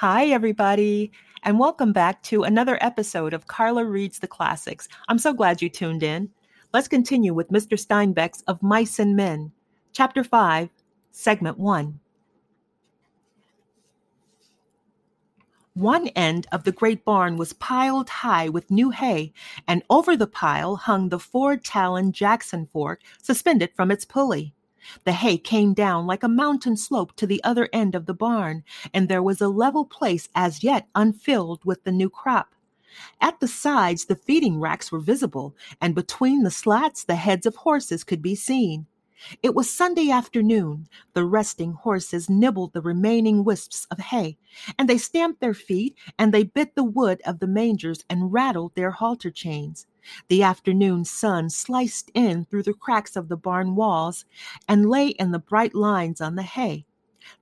Hi, everybody, and welcome back to another episode of Carla Reads the Classics. I'm so glad you tuned in. Let's continue with Mr. Steinbeck's Of Mice and Men, Chapter 5, Segment 1. One end of the great barn was piled high with new hay, and over the pile hung the four talon Jackson fork suspended from its pulley. The hay came down like a mountain slope to the other end of the barn, and there was a level place as yet unfilled with the new crop. At the sides, the feeding racks were visible, and between the slats, the heads of horses could be seen. It was Sunday afternoon. The resting horses nibbled the remaining wisps of hay, and they stamped their feet, and they bit the wood of the mangers and rattled their halter chains. The afternoon sun sliced in through the cracks of the barn walls and lay in the bright lines on the hay.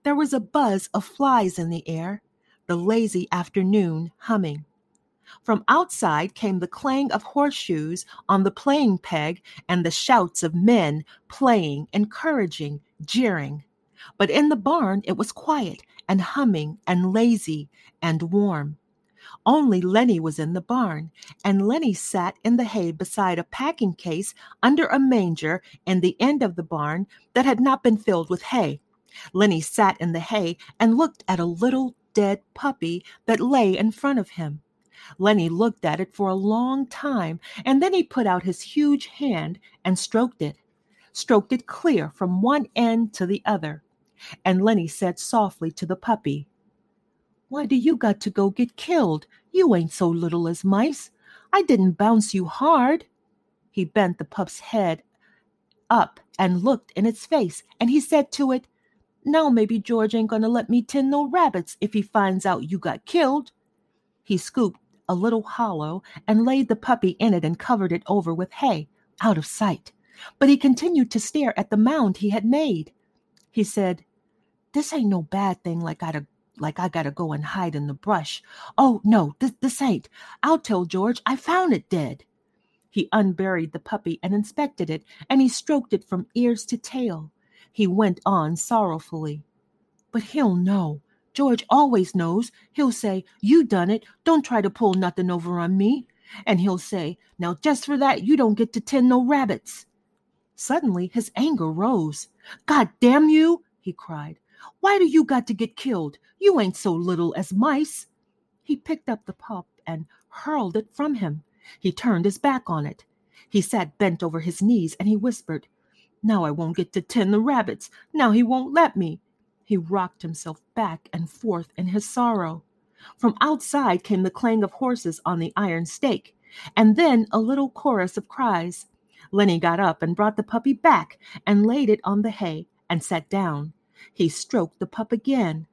There was a buzz of flies in the air, the lazy afternoon humming. From outside came the clang of horseshoes on the playing peg and the shouts of men playing, encouraging, jeering. But in the barn it was quiet and humming and lazy and warm. Only Lenny was in the barn, and Lenny sat in the hay beside a packing case under a manger in the end of the barn that had not been filled with hay. Lenny sat in the hay and looked at a little dead puppy that lay in front of him. Lenny looked at it for a long time, and then he put out his huge hand and stroked it, stroked it clear from one end to the other. And Lenny said softly to the puppy, why do you got to go get killed? You ain't so little as mice. I didn't bounce you hard. He bent the pup's head up and looked in its face, and he said to it, Now maybe George ain't gonna let me tin no rabbits if he finds out you got killed. He scooped a little hollow and laid the puppy in it and covered it over with hay, out of sight. But he continued to stare at the mound he had made. He said, This ain't no bad thing like I'd a like I gotta go and hide in the brush. Oh, no, this, this ain't. I'll tell George I found it dead. He unburied the puppy and inspected it, and he stroked it from ears to tail. He went on sorrowfully. But he'll know. George always knows. He'll say, You done it. Don't try to pull nothing over on me. And he'll say, Now just for that, you don't get to tend no rabbits. Suddenly his anger rose. God damn you, he cried. Why do you got to get killed? You ain't so little as mice. He picked up the pup and hurled it from him. He turned his back on it. He sat bent over his knees and he whispered, Now I won't get to tend the rabbits. Now he won't let me. He rocked himself back and forth in his sorrow. From outside came the clang of horses on the iron stake, and then a little chorus of cries. Lenny got up and brought the puppy back and laid it on the hay and sat down. He stroked the pup again.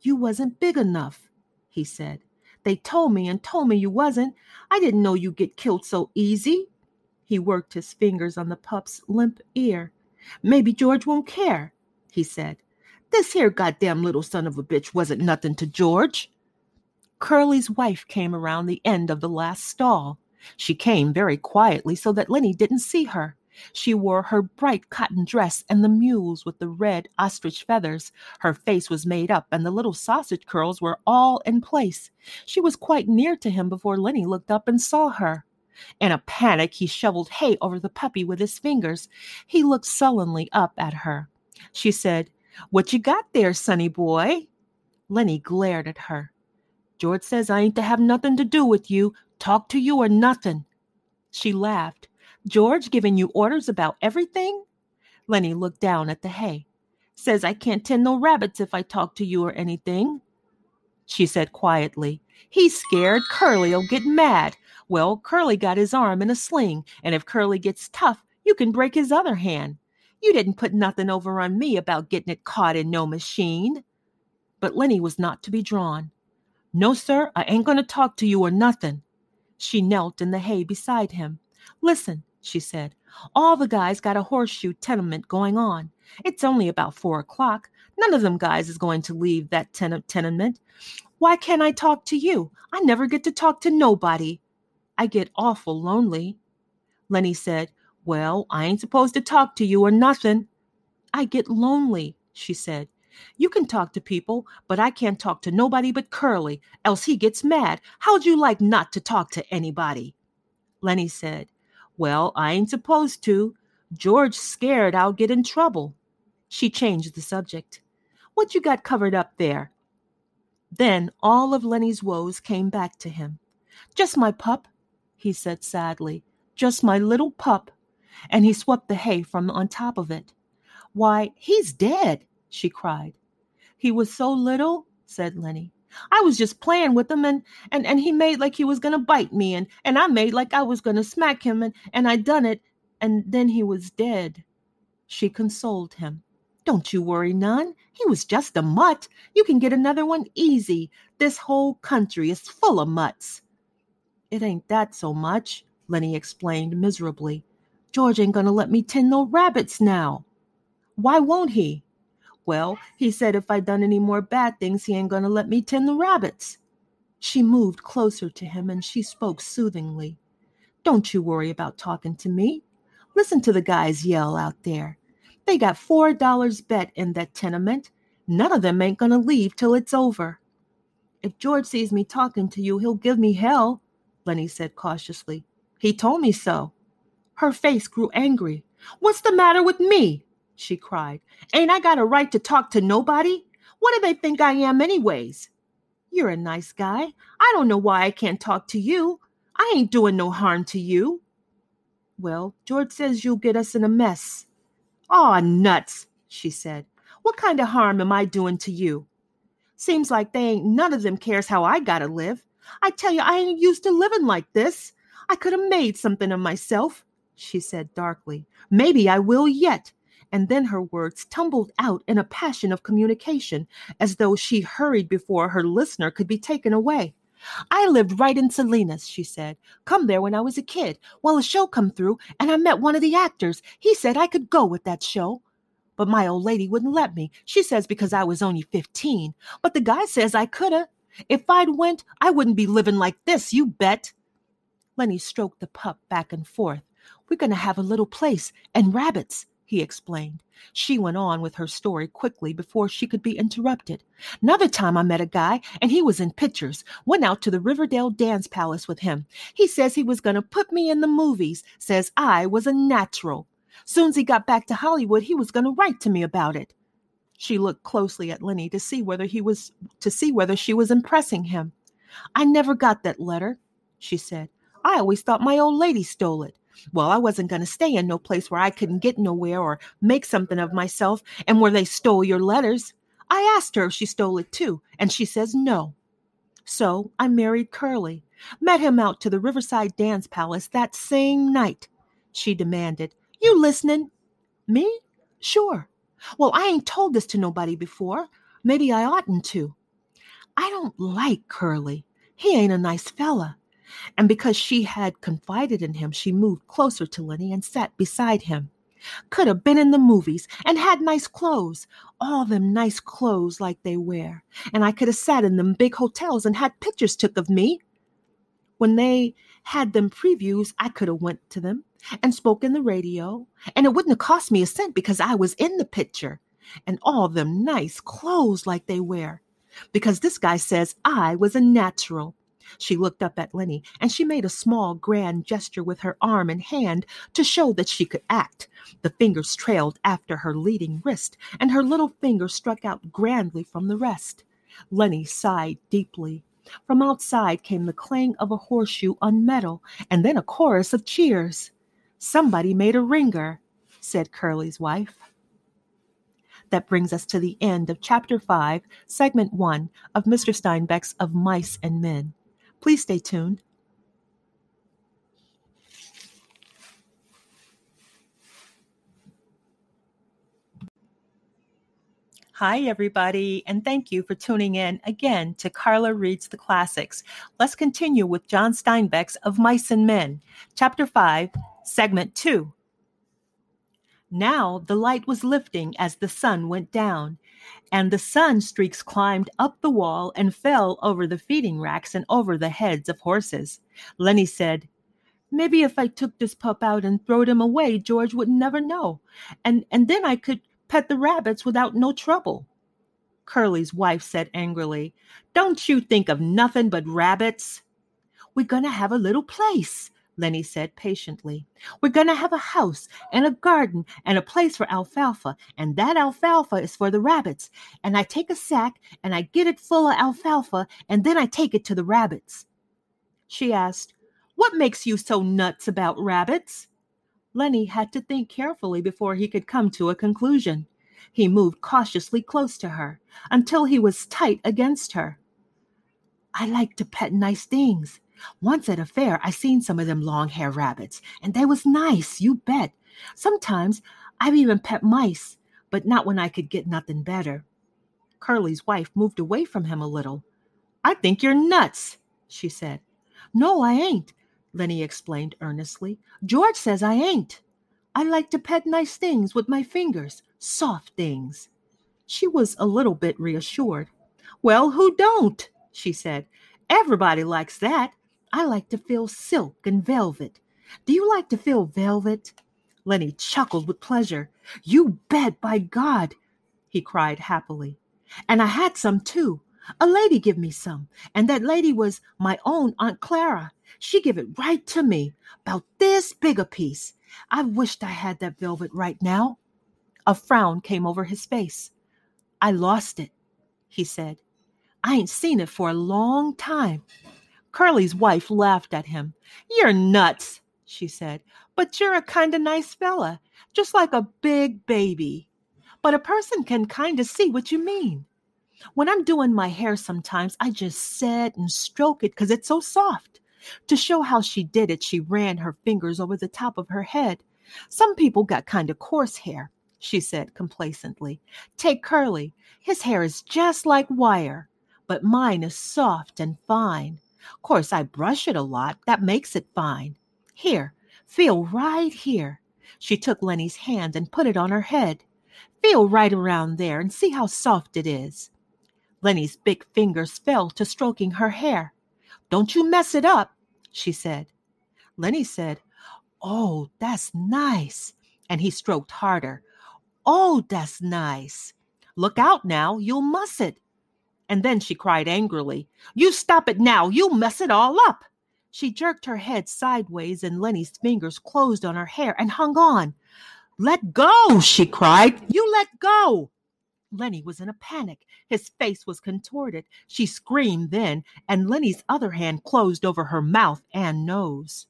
You wasn't big enough, he said. They told me and told me you wasn't. I didn't know you'd get killed so easy. He worked his fingers on the pup's limp ear. Maybe George won't care, he said. This here goddamn little son of a bitch wasn't nothing to George. Curly's wife came around the end of the last stall. She came very quietly so that Lenny didn't see her. She wore her bright cotton dress and the mules with the red ostrich feathers. Her face was made up, and the little sausage curls were all in place. She was quite near to him before Lenny looked up and saw her. In a panic, he shoveled hay over the puppy with his fingers. He looked sullenly up at her. She said, What you got there, sonny boy? Lenny glared at her. George says I ain't to have nothing to do with you. Talk to you or nothing. She laughed. George giving you orders about everything? Lenny looked down at the hay. Says I can't tend no rabbits if I talk to you or anything. She said quietly, He's scared Curly'll get mad. Well, Curly got his arm in a sling, and if Curly gets tough, you can break his other hand. You didn't put nothing over on me about getting it caught in no machine. But Lenny was not to be drawn. No, sir, I ain't going to talk to you or nothing. She knelt in the hay beside him. Listen, she said. All the guys got a horseshoe tenement going on. It's only about four o'clock. None of them guys is going to leave that ten- tenement. Why can't I talk to you? I never get to talk to nobody. I get awful lonely. Lenny said, Well, I ain't supposed to talk to you or nothing. I get lonely, she said. You can talk to people, but I can't talk to nobody but Curly, else he gets mad. How'd you like not to talk to anybody? Lenny said, Well, I ain't supposed to. George's scared I'll get in trouble. She changed the subject. What you got covered up there? Then all of Lenny's woes came back to him. Just my pup, he said sadly. Just my little pup. And he swept the hay from on top of it. Why, he's dead, she cried. He was so little, said Lenny. I was just playing with him and, and, and he made like he was gonna bite me and, and I made like I was gonna smack him and, and I done it and then he was dead. She consoled him. Don't you worry none. He was just a mutt. You can get another one easy. This whole country is full of mutts. It ain't that so much, Lenny explained miserably. George ain't gonna let me tend no rabbits now. Why won't he? Well, he said if I done any more bad things, he ain't gonna let me tend the rabbits. She moved closer to him and she spoke soothingly. Don't you worry about talking to me. Listen to the guys yell out there. They got four dollars bet in that tenement. None of them ain't gonna leave till it's over. If George sees me talking to you, he'll give me hell, Lenny said cautiously. He told me so. Her face grew angry. What's the matter with me? She cried. Ain't I got a right to talk to nobody? What do they think I am, anyways? You're a nice guy. I don't know why I can't talk to you. I ain't doing no harm to you. Well, George says you'll get us in a mess. Aw, nuts, she said. What kind of harm am I doing to you? Seems like they ain't none of them cares how I gotta live. I tell you, I ain't used to living like this. I could have made something of myself, she said darkly. Maybe I will yet and then her words tumbled out in a passion of communication, as though she hurried before her listener could be taken away. I lived right in Salinas, she said. Come there when I was a kid. Well, a show come through, and I met one of the actors. He said I could go with that show. But my old lady wouldn't let me. She says because I was only 15. But the guy says I coulda. If I'd went, I wouldn't be living like this, you bet. Lenny stroked the pup back and forth. We're going to have a little place and rabbits he explained. She went on with her story quickly before she could be interrupted. Another time I met a guy, and he was in pictures. Went out to the Riverdale Dance Palace with him. He says he was going to put me in the movies, says I was a natural. Soon's he got back to Hollywood, he was going to write to me about it. She looked closely at Lenny to see whether he was to see whether she was impressing him. I never got that letter, she said. I always thought my old lady stole it. Well, I wasn't going to stay in no place where I couldn't get nowhere or make something of myself and where they stole your letters. I asked her if she stole it too, and she says no. So I married Curly, met him out to the Riverside Dance Palace that same night. She demanded, You listening? Me? Sure. Well, I ain't told this to nobody before. Maybe I oughtn't to. I don't like Curly. He ain't a nice fella. And because she had confided in him, she moved closer to Lenny and sat beside him. Could have been in the movies and had nice clothes, all them nice clothes like they wear. And I could have sat in them big hotels and had pictures took of me. When they had them previews, I could have went to them and spoke in the radio, and it wouldn't have cost me a cent because I was in the picture. And all them nice clothes like they wear. Because this guy says I was a natural. She looked up at Lenny, and she made a small, grand gesture with her arm and hand to show that she could act. The fingers trailed after her leading wrist, and her little finger struck out grandly from the rest. Lenny sighed deeply. From outside came the clang of a horseshoe on metal, and then a chorus of cheers. Somebody made a ringer, said Curly's wife. That brings us to the end of Chapter 5, Segment 1 of Mr. Steinbeck's Of Mice and Men. Please stay tuned. Hi, everybody, and thank you for tuning in again to Carla Reads the Classics. Let's continue with John Steinbeck's Of Mice and Men, Chapter 5, Segment 2. Now the light was lifting as the sun went down, and the sun streaks climbed up the wall and fell over the feeding racks and over the heads of horses. Lenny said, Maybe if I took this pup out and throwed him away, George would never know. And and then I could pet the rabbits without no trouble. Curly's wife said angrily. Don't you think of nothing but rabbits? We're going to have a little place, Lenny said patiently. We're going to have a house and a garden and a place for alfalfa, and that alfalfa is for the rabbits. And I take a sack and I get it full of alfalfa, and then I take it to the rabbits. She asked, What makes you so nuts about rabbits? Lenny had to think carefully before he could come to a conclusion. He moved cautiously close to her until he was tight against her. I like to pet nice things. Once at a fair, I seen some of them long hair rabbits, and they was nice, you bet. Sometimes I've even pet mice, but not when I could get nothing better. Curly's wife moved away from him a little. I think you're nuts, she said. No, I ain't, Lenny explained earnestly. George says I ain't. I like to pet nice things with my fingers, soft things. She was a little bit reassured. Well, who don't? she said. Everybody likes that. I like to feel silk and velvet. Do you like to feel velvet? Lenny chuckled with pleasure. You bet, by God, he cried happily. And I had some too. A lady give me some, and that lady was my own Aunt Clara. She give it right to me, about this big a piece. I wished I had that velvet right now. A frown came over his face. I lost it, he said. I ain't seen it for a long time. Curly's wife laughed at him. You're nuts, she said, but you're a kind of nice fella, just like a big baby. But a person can kind of see what you mean. When I'm doing my hair sometimes, I just set and stroke it because it's so soft. To show how she did it, she ran her fingers over the top of her head. Some people got kind of coarse hair, she said complacently. Take Curly. His hair is just like wire, but mine is soft and fine. Course, I brush it a lot. That makes it fine. Here, feel right here. She took Lenny's hand and put it on her head. Feel right around there and see how soft it is. Lenny's big fingers fell to stroking her hair. Don't you mess it up, she said. Lenny said, Oh, that's nice. And he stroked harder. Oh, that's nice. Look out now, you'll muss it. And then she cried angrily, You stop it now, you mess it all up. She jerked her head sideways, and Lenny's fingers closed on her hair and hung on. Let go, she cried. You let go. Lenny was in a panic. His face was contorted. She screamed then, and Lenny's other hand closed over her mouth and nose.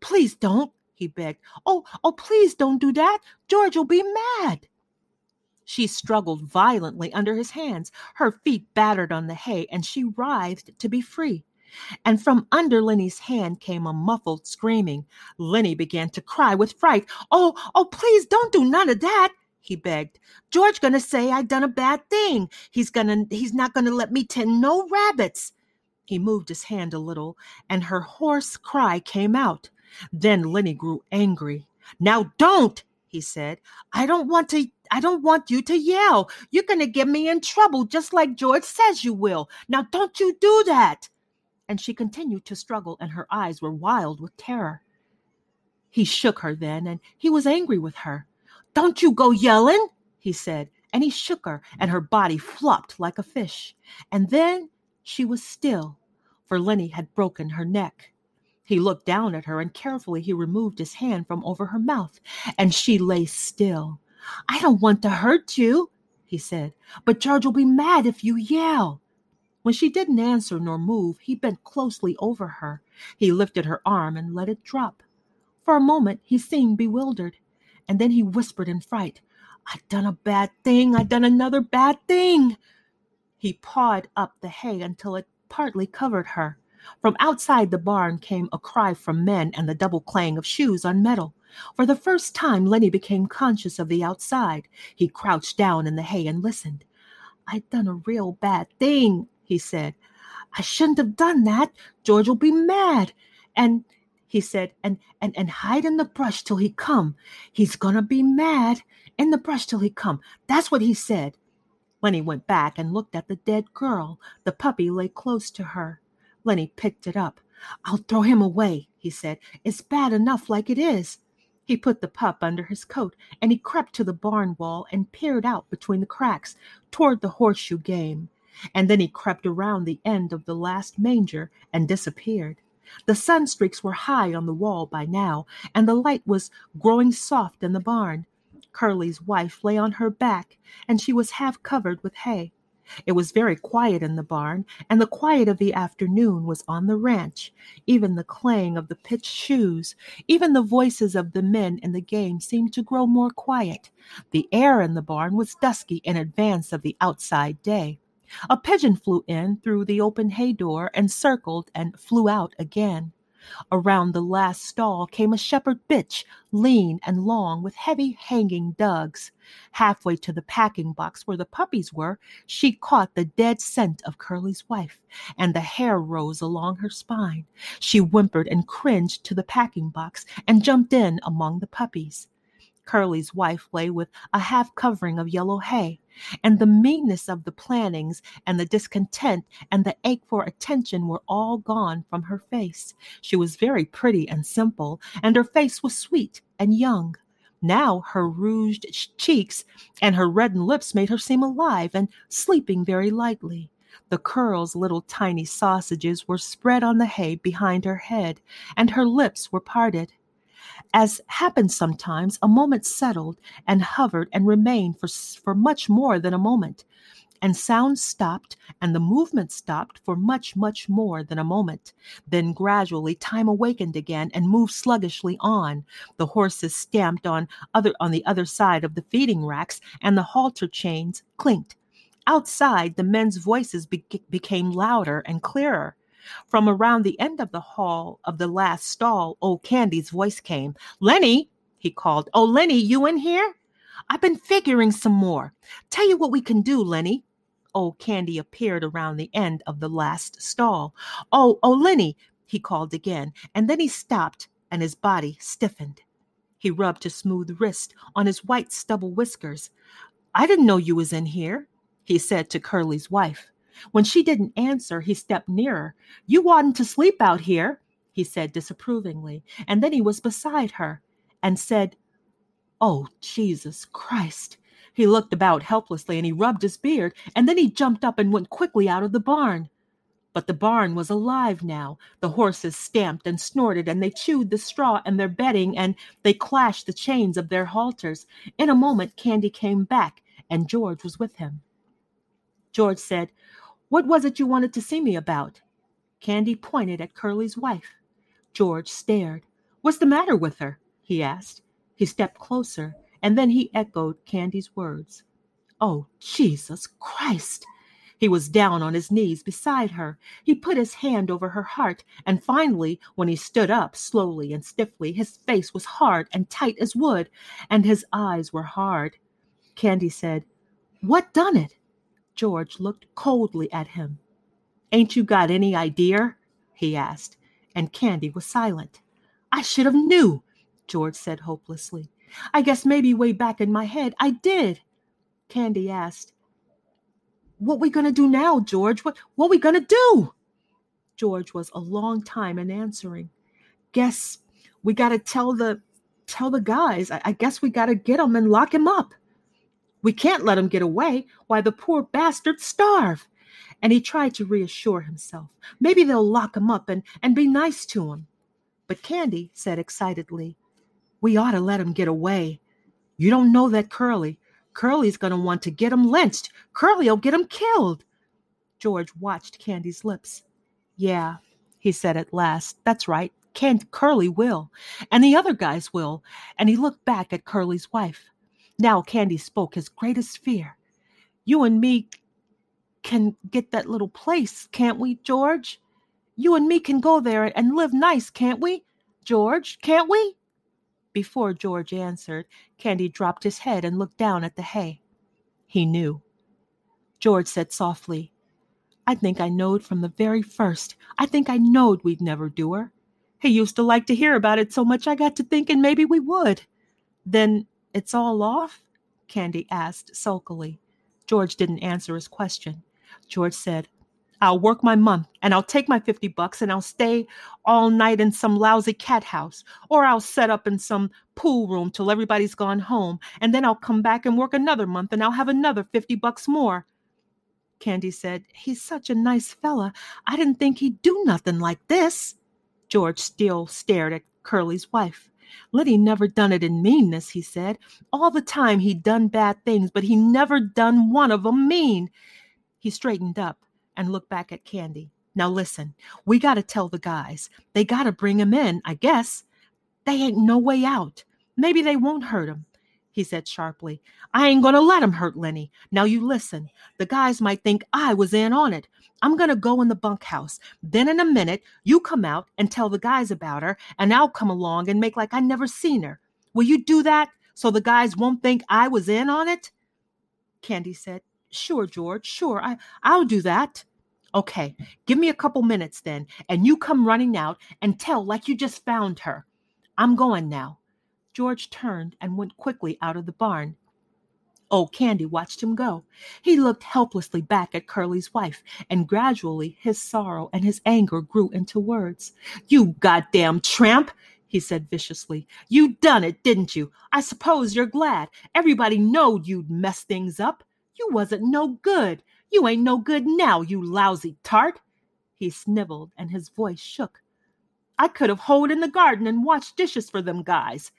Please don't, he begged. Oh, oh, please don't do that. George will be mad. She struggled violently under his hands. Her feet battered on the hay, and she writhed to be free. And from under Lenny's hand came a muffled screaming. Lenny began to cry with fright. Oh, oh, please don't do none of that he begged. George gonna say I done a bad thing. He's gonna he's not gonna let me tend no rabbits. He moved his hand a little, and her hoarse cry came out. Then Lenny grew angry. Now don't, he said. I don't want to I don't want you to yell. You're gonna get me in trouble just like George says you will. Now don't you do that. And she continued to struggle, and her eyes were wild with terror. He shook her then, and he was angry with her. Don't you go yelling, he said, and he shook her, and her body flopped like a fish. And then she was still, for Lenny had broken her neck. He looked down at her, and carefully he removed his hand from over her mouth, and she lay still. I don't want to hurt you, he said, but George will be mad if you yell. When she didn't answer nor move, he bent closely over her. He lifted her arm and let it drop. For a moment he seemed bewildered and then he whispered in fright, I done a bad thing. I done another bad thing. He pawed up the hay until it partly covered her. From outside the barn came a cry from men and the double clang of shoes on metal. For the first time, Lenny became conscious of the outside. He crouched down in the hay and listened. I done a real bad thing, he said. I shouldn't have done that. George will be mad. And he said, and and and hide in the brush till he come. He's gonna be mad in the brush till he come. That's what he said. Lenny went back and looked at the dead girl. The puppy lay close to her. Lenny picked it up. I'll throw him away, he said. It's bad enough like it is. He put the pup under his coat, and he crept to the barn wall and peered out between the cracks toward the horseshoe game. And then he crept around the end of the last manger and disappeared. The sun streaks were high on the wall by now, and the light was growing soft in the barn. Curly's wife lay on her back, and she was half covered with hay. It was very quiet in the barn, and the quiet of the afternoon was on the ranch. Even the clang of the pitched shoes, even the voices of the men in the game seemed to grow more quiet. The air in the barn was dusky in advance of the outside day. A pigeon flew in through the open hay door and circled and flew out again. Around the last stall came a shepherd bitch, lean and long, with heavy hanging dugs. Halfway to the packing box where the puppies were, she caught the dead scent of Curly's wife, and the hair rose along her spine. She whimpered and cringed to the packing box and jumped in among the puppies. Curly's wife lay with a half covering of yellow hay, and the meanness of the plannings and the discontent and the ache for attention were all gone from her face. She was very pretty and simple, and her face was sweet and young. Now her rouged cheeks and her reddened lips made her seem alive and sleeping very lightly. The curls, little tiny sausages, were spread on the hay behind her head, and her lips were parted. As happens sometimes, a moment settled and hovered and remained for, for much more than a moment. And sound stopped, and the movement stopped for much, much more than a moment. Then gradually time awakened again and moved sluggishly on. The horses stamped on other on the other side of the feeding racks, and the halter chains clinked. Outside, the men's voices be- became louder and clearer. From around the end of the hall of the last stall, old Candy's voice came. Lenny, he called. Oh, Lenny, you in here? I've been figuring some more. Tell you what we can do, Lenny. Old Candy appeared around the end of the last stall. Oh, oh, Lenny, he called again, and then he stopped and his body stiffened. He rubbed his smooth wrist on his white stubble whiskers. I didn't know you was in here, he said to Curly's wife. When she didn't answer, he stepped nearer. You oughtn't to sleep out here, he said disapprovingly. And then he was beside her and said, Oh, Jesus Christ. He looked about helplessly and he rubbed his beard, and then he jumped up and went quickly out of the barn. But the barn was alive now. The horses stamped and snorted, and they chewed the straw and their bedding, and they clashed the chains of their halters. In a moment, Candy came back, and George was with him. George said, what was it you wanted to see me about? Candy pointed at Curly's wife. George stared. What's the matter with her? he asked. He stepped closer, and then he echoed Candy's words. Oh, Jesus Christ! He was down on his knees beside her. He put his hand over her heart, and finally, when he stood up slowly and stiffly, his face was hard and tight as wood, and his eyes were hard. Candy said, What done it? George looked coldly at him. Ain't you got any idea? he asked, and Candy was silent. I should have knew, George said hopelessly. I guess maybe way back in my head I did. Candy asked, What we gonna do now, George? What what we gonna do? George was a long time in answering. Guess we gotta tell the tell the guys. I, I guess we gotta get 'em and lock him up. We can't let him get away. Why, the poor bastard starve. And he tried to reassure himself. Maybe they'll lock him up and, and be nice to him. But Candy said excitedly, We ought to let him get away. You don't know that Curly. Curly's going to want to get him lynched. Curly'll get him killed. George watched Candy's lips. Yeah, he said at last. That's right. Can- Curly will. And the other guys will. And he looked back at Curly's wife. Now Candy spoke his greatest fear. You and me can get that little place, can't we, George? You and me can go there and live nice, can't we? George, can't we? Before George answered, Candy dropped his head and looked down at the hay. He knew. George said softly, I think I knowed from the very first. I think I knowed we'd never do her. He used to like to hear about it so much I got to thinking maybe we would. Then it's all off? Candy asked sulkily. George didn't answer his question. George said, I'll work my month and I'll take my 50 bucks and I'll stay all night in some lousy cat house or I'll set up in some pool room till everybody's gone home and then I'll come back and work another month and I'll have another 50 bucks more. Candy said, He's such a nice fella. I didn't think he'd do nothing like this. George still stared at Curly's wife. Liddy never done it in meanness, he said. All the time he'd done bad things, but he never done one of 'em mean. He straightened up and looked back at Candy. Now listen, we got to tell the guys. They got to bring him in, I guess. They ain't no way out. Maybe they won't hurt him, he said sharply. I ain't going to let him hurt Lenny. Now you listen. The guys might think I was in on it. I'm going to go in the bunkhouse. Then in a minute, you come out and tell the guys about her, and I'll come along and make like I never seen her. Will you do that so the guys won't think I was in on it? Candy said, Sure, George, sure. I, I'll do that. Okay, give me a couple minutes then, and you come running out and tell like you just found her. I'm going now. George turned and went quickly out of the barn. Old Candy watched him go. He looked helplessly back at Curly's wife, and gradually his sorrow and his anger grew into words. You goddamn tramp! he said viciously. You done it, didn't you? I suppose you're glad. Everybody knowed you'd mess things up. You wasn't no good. You ain't no good now, you lousy tart. He sniveled and his voice shook. I could have hoed in the garden and washed dishes for them guys.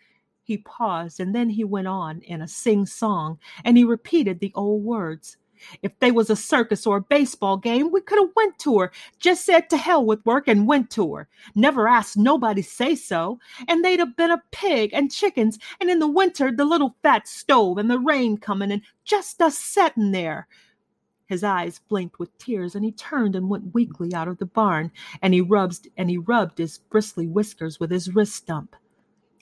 He paused and then he went on in a sing song and he repeated the old words. If they was a circus or a baseball game, we could have went to her. Just said to hell with work and went to her. Never asked nobody say so. And they'd have been a pig and chickens, and in the winter the little fat stove and the rain coming and just us setting there. His eyes blinked with tears, and he turned and went weakly out of the barn, and he rubbed and he rubbed his bristly whiskers with his wrist stump.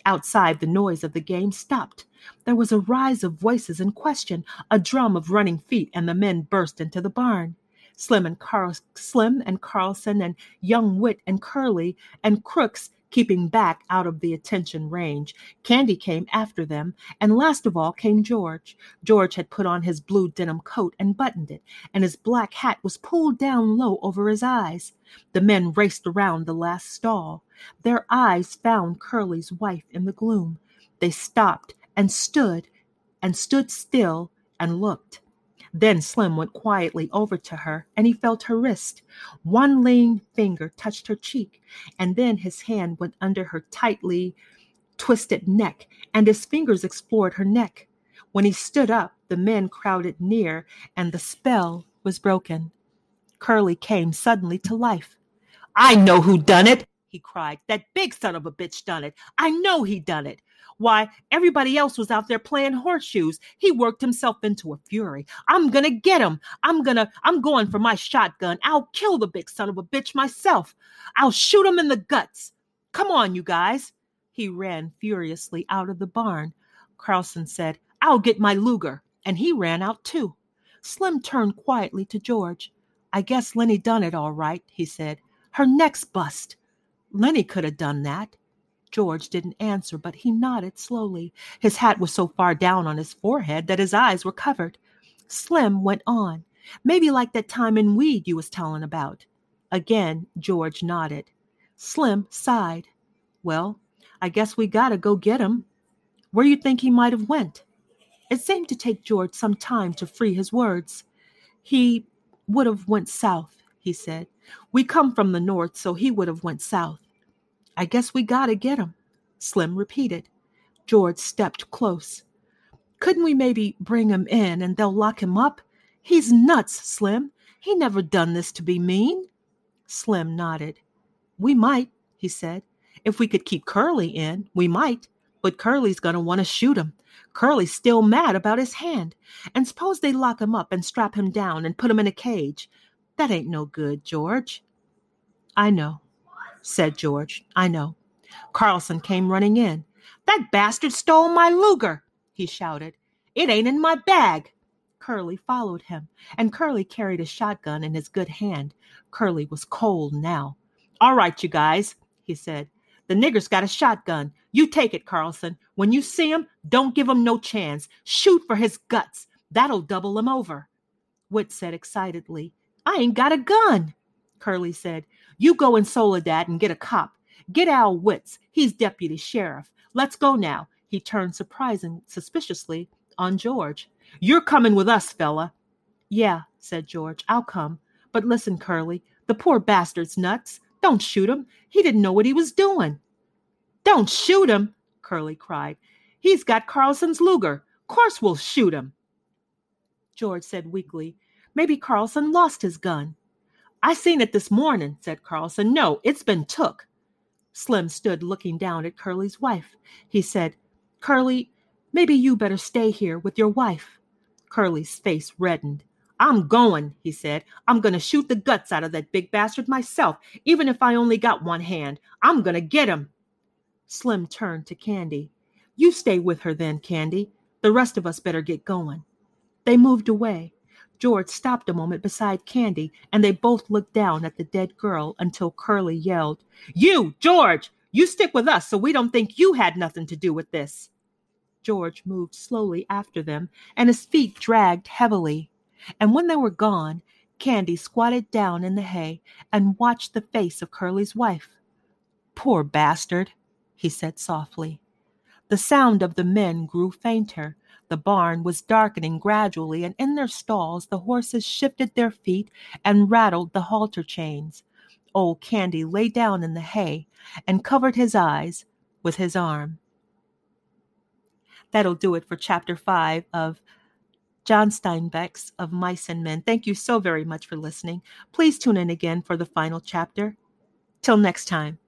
Outside, the noise of the game stopped. There was a rise of voices in question, a drum of running feet, and the men burst into the barn. Slim and Carl, Slim and Carlson and young Whit and Curly and Crooks keeping back out of the attention range. Candy came after them, and last of all came George. George had put on his blue denim coat and buttoned it, and his black hat was pulled down low over his eyes. The men raced around the last stall. Their eyes found Curly's wife in the gloom. They stopped and stood and stood still and looked. Then Slim went quietly over to her and he felt her wrist. One lean finger touched her cheek, and then his hand went under her tightly twisted neck, and his fingers explored her neck. When he stood up, the men crowded near, and the spell was broken. Curly came suddenly to life. I know who done it, he cried. That big son of a bitch done it. I know he done it. Why, everybody else was out there playing horseshoes. He worked himself into a fury. I'm gonna get him. I'm gonna, I'm going for my shotgun. I'll kill the big son of a bitch myself. I'll shoot him in the guts. Come on, you guys. He ran furiously out of the barn. Carlson said, I'll get my Luger. And he ran out too. Slim turned quietly to George. I guess Lenny done it all right, he said. Her neck's bust. Lenny could have done that. George didn't answer, but he nodded slowly. His hat was so far down on his forehead that his eyes were covered. Slim went on. Maybe like that time in Weed you was telling about. Again, George nodded. Slim sighed. Well, I guess we gotta go get him. Where you think he might have went? It seemed to take George some time to free his words. He would have went south, he said. We come from the north, so he would have went south. I guess we gotta get him, Slim repeated. George stepped close. Couldn't we maybe bring him in and they'll lock him up? He's nuts, Slim. He never done this to be mean. Slim nodded. We might, he said. If we could keep Curly in, we might. But Curly's gonna want to shoot him. Curly's still mad about his hand. And suppose they lock him up and strap him down and put him in a cage. That ain't no good, George. I know, said George. I know. Carlson came running in. That bastard stole my Luger, he shouted. It ain't in my bag. Curly followed him, and Curly carried a shotgun in his good hand. Curly was cold now. All right, you guys, he said. The nigger's got a shotgun. You take it, Carlson. When you see him, don't give him no chance. Shoot for his guts. That'll double him over. Whit said excitedly, I ain't got a gun. Curly said, You go in Soledad and get a cop. Get Al Wilts. He's deputy sheriff. Let's go now. He turned surprising suspiciously on George. You're coming with us, fella. Yeah, said George. I'll come. But listen, Curly, the poor bastard's nuts. Don't shoot him. He didn't know what he was doing. Don't shoot him, Curly cried. He's got Carlson's Luger. Course we'll shoot him. George said weakly, Maybe Carlson lost his gun. I seen it this morning, said Carlson. No, it's been took. Slim stood looking down at Curly's wife. He said, Curly, maybe you better stay here with your wife. Curly's face reddened. I'm going, he said. I'm going to shoot the guts out of that big bastard myself, even if I only got one hand. I'm going to get him. Slim turned to Candy. You stay with her then, Candy. The rest of us better get going. They moved away. George stopped a moment beside Candy, and they both looked down at the dead girl until Curly yelled, You, George! You stick with us so we don't think you had nothing to do with this. George moved slowly after them, and his feet dragged heavily. And when they were gone, Candy squatted down in the hay and watched the face of Curly's wife. Poor bastard, he said softly. The sound of the men grew fainter. The barn was darkening gradually, and in their stalls the horses shifted their feet and rattled the halter chains. Old Candy lay down in the hay and covered his eyes with his arm. That'll do it for chapter five of John Steinbeck's Of Mice and Men. Thank you so very much for listening. Please tune in again for the final chapter. Till next time.